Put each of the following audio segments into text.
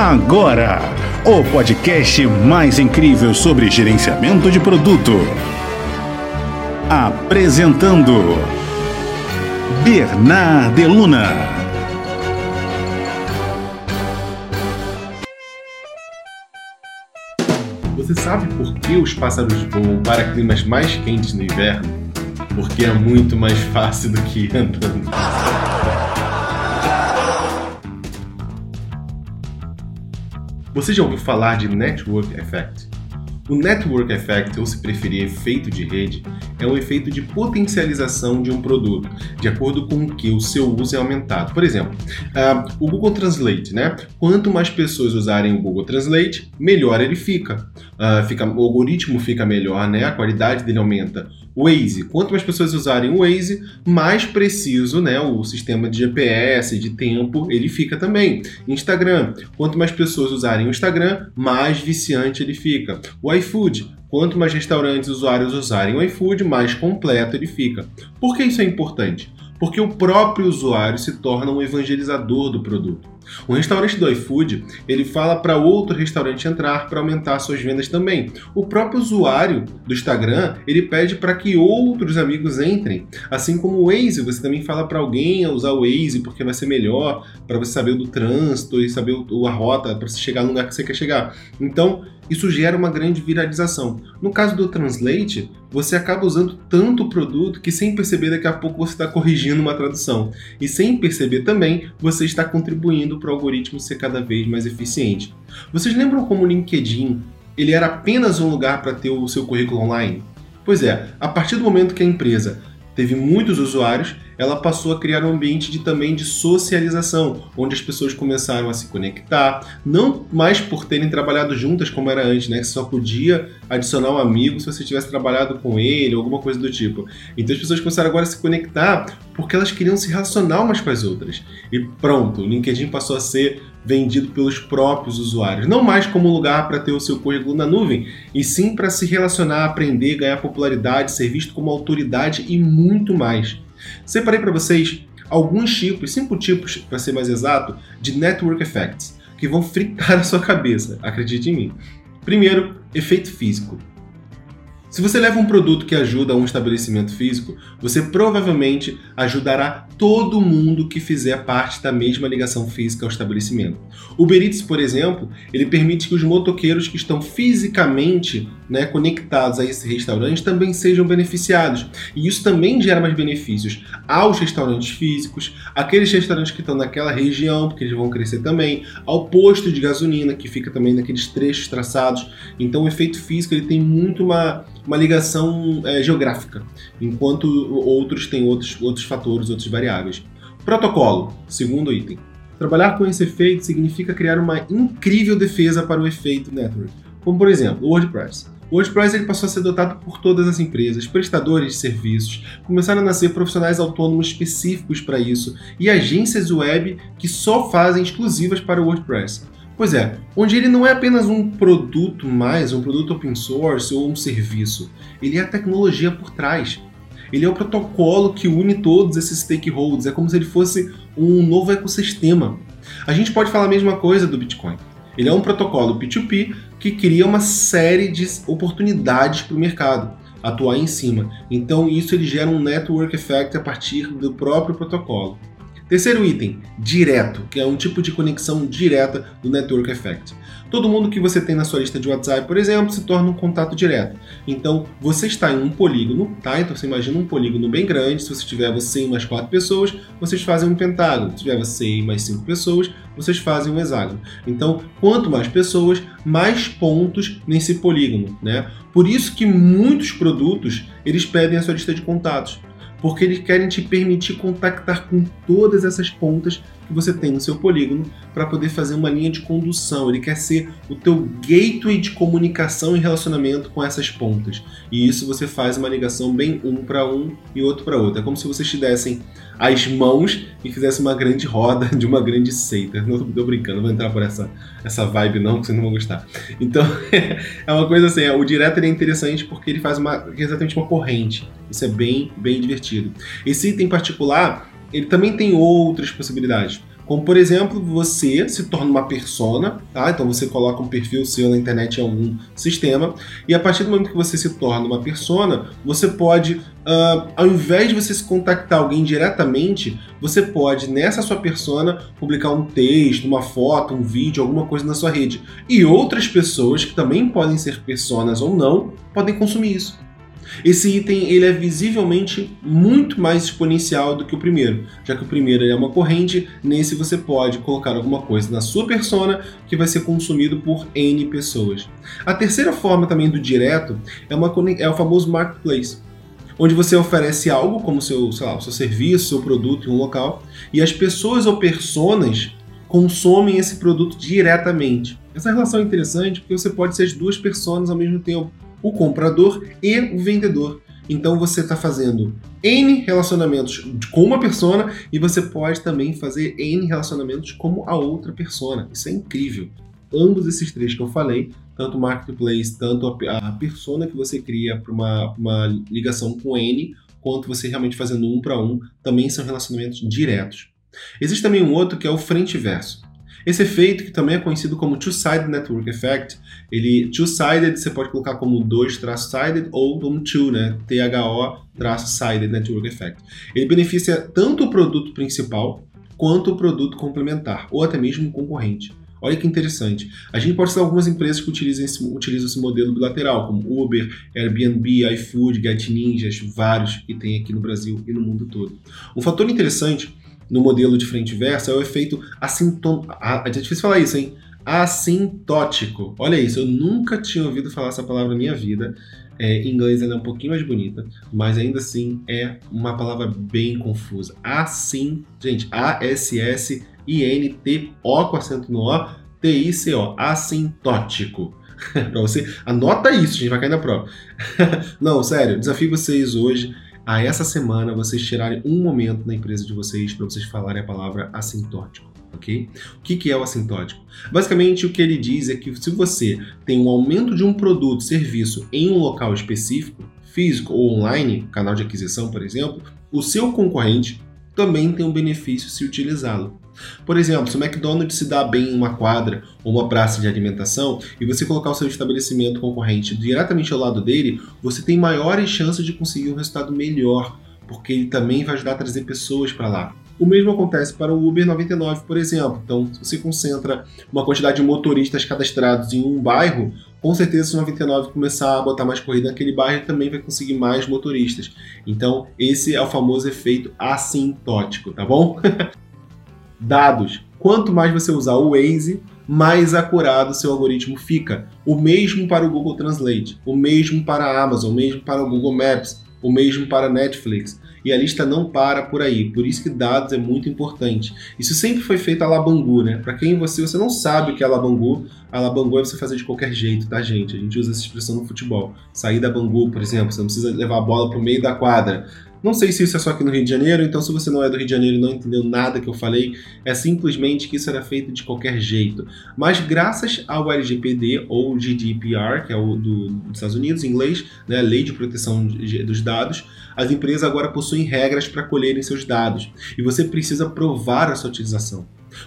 Agora, o podcast mais incrível sobre gerenciamento de produto. Apresentando Bernard Deluna. Você sabe por que os pássaros voam para climas mais quentes no inverno? Porque é muito mais fácil do que andando. Você já ouviu falar de Network Effect? O Network Effect, ou se preferir efeito de rede, é um efeito de potencialização de um produto, de acordo com o que o seu uso é aumentado. Por exemplo, uh, o Google Translate, né? Quanto mais pessoas usarem o Google Translate, melhor ele fica. Uh, fica o algoritmo fica melhor, né? A qualidade dele aumenta. Waze, quanto mais pessoas usarem o Waze, mais preciso, né, o sistema de GPS, de tempo, ele fica também. Instagram, quanto mais pessoas usarem o Instagram, mais viciante ele fica. O iFood, quanto mais restaurantes usuários usarem o iFood, mais completo ele fica. Por que isso é importante? Porque o próprio usuário se torna um evangelizador do produto. O restaurante do iFood, ele fala para outro restaurante entrar para aumentar suas vendas também. O próprio usuário do Instagram, ele pede para que outros amigos entrem. Assim como o Waze, você também fala para alguém usar o Waze porque vai ser melhor para você saber do trânsito e saber a rota para você chegar no lugar que você quer chegar. Então, isso gera uma grande viralização. No caso do Translate, você acaba usando tanto o produto que sem perceber daqui a pouco você está corrigindo uma tradução. E sem perceber também, você está contribuindo para o algoritmo ser cada vez mais eficiente. Vocês lembram como o LinkedIn ele era apenas um lugar para ter o seu currículo online? Pois é, a partir do momento que a empresa teve muitos usuários, ela passou a criar um ambiente de, também de socialização, onde as pessoas começaram a se conectar, não mais por terem trabalhado juntas como era antes, né? Que só podia adicionar um amigo se você tivesse trabalhado com ele, alguma coisa do tipo. Então as pessoas começaram agora a se conectar porque elas queriam se relacionar umas com as outras. E pronto, o LinkedIn passou a ser vendido pelos próprios usuários, não mais como lugar para ter o seu currículo na nuvem, e sim para se relacionar, aprender, ganhar popularidade, ser visto como autoridade e muito mais. Separei para vocês alguns tipos, cinco tipos, para ser mais exato, de network effects, que vão fritar a sua cabeça, acredite em mim. Primeiro, efeito físico. Se você leva um produto que ajuda um estabelecimento físico, você provavelmente ajudará todo mundo que fizer parte da mesma ligação física ao estabelecimento. O Uber Eats, por exemplo, ele permite que os motoqueiros que estão fisicamente né, conectados a esse restaurante também sejam beneficiados. E isso também gera mais benefícios aos restaurantes físicos, aqueles restaurantes que estão naquela região, porque eles vão crescer também, ao posto de gasolina, que fica também naqueles trechos traçados. Então o efeito físico ele tem muito uma uma ligação é, geográfica, enquanto outros têm outros, outros fatores, outras variáveis. Protocolo, segundo item. Trabalhar com esse efeito significa criar uma incrível defesa para o efeito network, como por exemplo o WordPress. O WordPress ele passou a ser adotado por todas as empresas, prestadores de serviços, começaram a nascer profissionais autônomos específicos para isso e agências web que só fazem exclusivas para o WordPress. Pois é, onde ele não é apenas um produto mais, um produto open source ou um serviço, ele é a tecnologia por trás. Ele é o protocolo que une todos esses stakeholders, é como se ele fosse um novo ecossistema. A gente pode falar a mesma coisa do Bitcoin. Ele é um protocolo P2P que cria uma série de oportunidades para o mercado atuar em cima. Então isso ele gera um network effect a partir do próprio protocolo. Terceiro item, direto, que é um tipo de conexão direta do Network Effect. Todo mundo que você tem na sua lista de WhatsApp, por exemplo, se torna um contato direto. Então, você está em um polígono, tá? Então, você imagina um polígono bem grande. Se você tiver você e mais quatro pessoas, vocês fazem um pentágono. Se tiver você e mais cinco pessoas, vocês fazem um hexágono. Então, quanto mais pessoas, mais pontos nesse polígono, né? Por isso que muitos produtos, eles pedem a sua lista de contatos porque eles querem te permitir contactar com todas essas pontas que você tem no seu polígono para poder fazer uma linha de condução. Ele quer ser o teu gateway de comunicação e relacionamento com essas pontas. E isso você faz uma ligação bem um para um e outro para outro. É como se vocês te dessem as mãos e fizessem uma grande roda de uma grande seita. Não tô brincando, não vou entrar por essa, essa vibe não, que vocês não vão gostar. Então, é uma coisa assim, o direto é interessante porque ele faz uma, exatamente uma corrente. Isso é bem, bem divertido. Esse item em particular, ele também tem outras possibilidades. Como, por exemplo, você se torna uma persona, tá? Então você coloca um perfil seu na internet em algum sistema, e a partir do momento que você se torna uma persona, você pode, uh, ao invés de você se contactar alguém diretamente, você pode, nessa sua persona, publicar um texto, uma foto, um vídeo, alguma coisa na sua rede. E outras pessoas, que também podem ser personas ou não, podem consumir isso. Esse item ele é visivelmente muito mais exponencial do que o primeiro, já que o primeiro é uma corrente, nesse você pode colocar alguma coisa na sua persona que vai ser consumido por N pessoas. A terceira forma também do direto é, uma, é o famoso marketplace onde você oferece algo como seu, sei lá, seu serviço, seu produto em um local, e as pessoas ou personas consomem esse produto diretamente. Essa relação é interessante porque você pode ser as duas pessoas ao mesmo tempo o comprador e o vendedor. Então você está fazendo N relacionamentos com uma persona e você pode também fazer N relacionamentos como a outra persona. Isso é incrível. Ambos esses três que eu falei, tanto o marketplace, tanto a, persona que você cria para uma, uma ligação com N, quanto você realmente fazendo um para um, também são relacionamentos diretos. Existe também um outro que é o frente verso. Esse efeito, que também é conhecido como Two-Sided Network Effect, ele two-sided você pode colocar como dois-sided ou como two, né? THO-sided Network Effect. Ele beneficia tanto o produto principal quanto o produto complementar, ou até mesmo o concorrente. Olha que interessante. A gente pode citar algumas empresas que utilizam esse, utilizam esse modelo bilateral, como Uber, Airbnb, iFood, Get Ninjas, vários que tem aqui no Brasil e no mundo todo. Um fator interessante no modelo de frente e verso é o efeito assintônico. É difícil falar isso, hein? Assintótico. Olha isso, eu nunca tinha ouvido falar essa palavra na minha vida. É, em inglês ela é um pouquinho mais bonita, mas ainda assim é uma palavra bem confusa. Assim, gente, A-S-S-I-N-T-O com acento no O, T-I-C-O, assintótico. pra você, anota isso, a gente vai cair na prova. Não, sério, desafio vocês hoje a essa semana vocês tirarem um momento na empresa de vocês para vocês falarem a palavra assintótico. ok? O que é o assintótico? Basicamente, o que ele diz é que se você tem um aumento de um produto, serviço em um local específico, físico ou online, canal de aquisição, por exemplo, o seu concorrente também tem um benefício se utilizá-lo. Por exemplo, se o McDonald's se dá bem em uma quadra ou uma praça de alimentação e você colocar o seu estabelecimento concorrente diretamente ao lado dele, você tem maiores chances de conseguir um resultado melhor, porque ele também vai ajudar a trazer pessoas para lá. O mesmo acontece para o Uber 99, por exemplo. Então, se você concentra uma quantidade de motoristas cadastrados em um bairro, com certeza se o 99 começar a botar mais corrida naquele bairro, também vai conseguir mais motoristas. Então, esse é o famoso efeito assintótico, tá bom? Dados. Quanto mais você usar o Waze, mais acurado seu algoritmo fica. O mesmo para o Google Translate, o mesmo para a Amazon, o mesmo para o Google Maps, o mesmo para a Netflix. E a lista não para por aí, por isso que dados é muito importante. Isso sempre foi feito a Labangu, né? Para quem você, você não sabe o que é Labangu, a Labangu é você fazer de qualquer jeito, tá, gente? A gente usa essa expressão no futebol. Sair da Bangu, por exemplo, você não precisa levar a bola para o meio da quadra. Não sei se isso é só aqui no Rio de Janeiro, então se você não é do Rio de Janeiro e não entendeu nada que eu falei, é simplesmente que isso era feito de qualquer jeito. Mas graças ao LGPD ou GDPR, que é o do, dos Estados Unidos, em inglês, né, Lei de Proteção dos Dados, as empresas agora possuem regras para colherem seus dados e você precisa provar a sua utilização.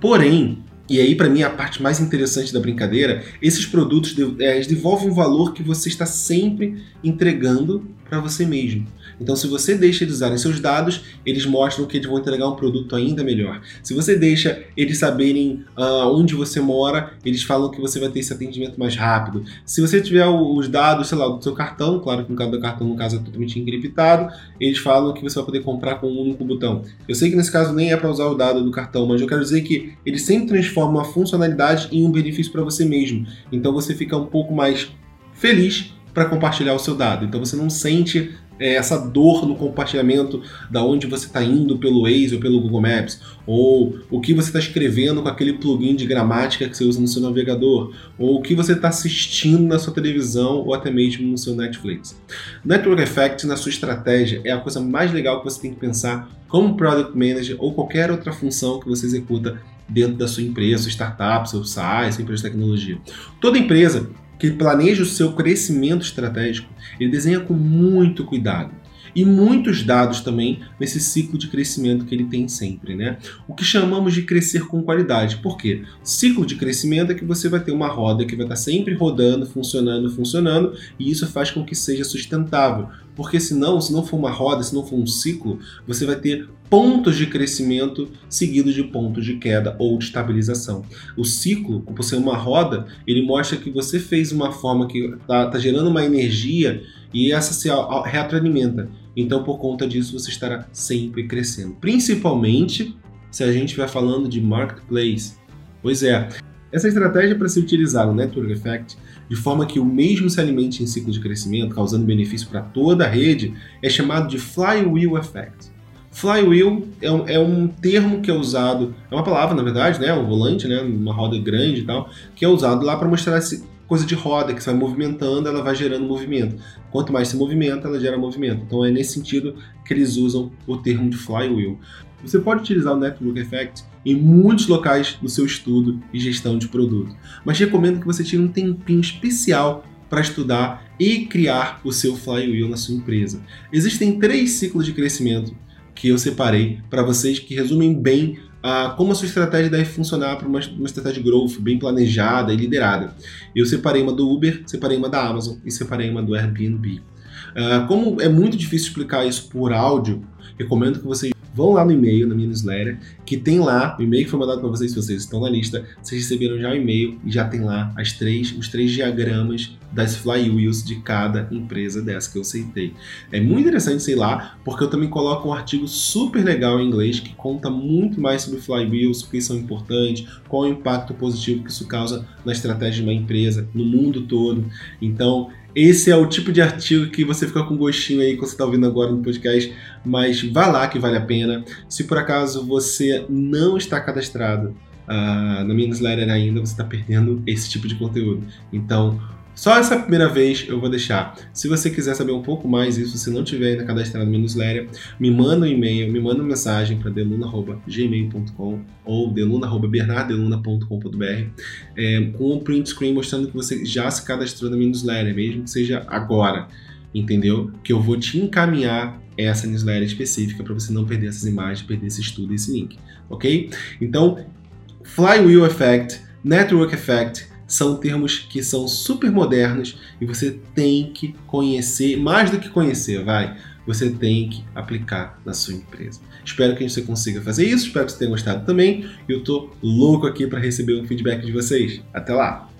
Porém, e aí, para mim, a parte mais interessante da brincadeira, esses produtos é, devolvem um valor que você está sempre entregando para você mesmo. Então, se você deixa eles usarem seus dados, eles mostram que eles vão entregar um produto ainda melhor. Se você deixa eles saberem uh, onde você mora, eles falam que você vai ter esse atendimento mais rápido. Se você tiver os dados, sei lá, do seu cartão, claro que no caso do cartão, no caso, é totalmente encriptado, eles falam que você vai poder comprar com um único botão. Eu sei que nesse caso nem é para usar o dado do cartão, mas eu quero dizer que eles sempre transformam a funcionalidade em um benefício para você mesmo. Então você fica um pouco mais feliz para compartilhar o seu dado. Então você não sente é, essa dor no compartilhamento da onde você está indo pelo Waze ou pelo Google Maps, ou o que você está escrevendo com aquele plugin de gramática que você usa no seu navegador, ou o que você está assistindo na sua televisão ou até mesmo no seu Netflix. Network Effect na sua estratégia é a coisa mais legal que você tem que pensar como Product Manager ou qualquer outra função que você executa dentro da sua empresa, startup, seu SaaS, sua empresa de tecnologia. Toda empresa que planeja o seu crescimento estratégico, ele desenha com muito cuidado. E muitos dados também nesse ciclo de crescimento que ele tem sempre, né? O que chamamos de crescer com qualidade. Por quê? Ciclo de crescimento é que você vai ter uma roda que vai estar sempre rodando, funcionando, funcionando, e isso faz com que seja sustentável. Porque senão, se não for uma roda, se não for um ciclo, você vai ter pontos de crescimento seguidos de pontos de queda ou de estabilização. O ciclo, por ser uma roda, ele mostra que você fez uma forma que está tá gerando uma energia e essa se retroalimenta. Então, por conta disso, você estará sempre crescendo. Principalmente se a gente estiver falando de marketplace. Pois é, essa estratégia para se utilizar o Network Effect de forma que o mesmo se alimente em ciclo de crescimento, causando benefício para toda a rede, é chamado de Flywheel Effect. Flywheel é um, é um, termo que é usado, é uma palavra na verdade, né, um volante, né, uma roda grande e tal, que é usado lá para mostrar essa coisa de roda que você vai movimentando, ela vai gerando movimento. Quanto mais se movimenta, ela gera movimento. Então é nesse sentido que eles usam o termo de flywheel. Você pode utilizar o Network Effect em muitos locais do seu estudo e gestão de produto, mas recomendo que você tire um tempinho especial para estudar e criar o seu flywheel na sua empresa. Existem três ciclos de crescimento que eu separei para vocês que resumem bem uh, como a sua estratégia deve funcionar para uma, uma, estratégia de growth bem planejada e liderada. Eu separei uma do Uber, separei uma da Amazon e separei uma do Airbnb. Uh, como é muito difícil explicar isso por áudio, recomendo que vocês vão lá no e-mail, na minha newsletter, que tem lá, o e-mail que foi mandado para vocês, se vocês estão na lista, vocês receberam já o e-mail e já tem lá as três, os três diagramas das flywheels de cada empresa dessa que eu citei. É muito interessante, sei lá, porque eu também coloco um artigo super legal em inglês que conta muito mais sobre flywheels, por que são importantes, qual o impacto positivo que isso causa na estratégia de uma empresa, no mundo todo. Então, esse é o tipo de artigo que você fica com gostinho aí quando você está ouvindo agora no podcast, mas vá lá que vale a pena. Se por acaso você não está cadastrado uh, na minha newsletter ainda, você está perdendo esse tipo de conteúdo. Então, só essa primeira vez eu vou deixar. Se você quiser saber um pouco mais isso, se não tiver ainda cadastrado no newsletter, me manda um e-mail, me manda uma mensagem para deluna.gmail.com ou deluna.bernardeluna.com.br é, com um print screen mostrando que você já se cadastrou na minha newsletter, mesmo que seja agora, entendeu? Que eu vou te encaminhar essa newsletter específica para você não perder essas imagens, perder esse estudo esse link, ok? Então, Flywheel Effect, Network Effect, são termos que são super modernos e você tem que conhecer, mais do que conhecer, vai, você tem que aplicar na sua empresa. Espero que você consiga fazer isso, espero que você tenha gostado também. Eu tô louco aqui para receber um feedback de vocês. Até lá!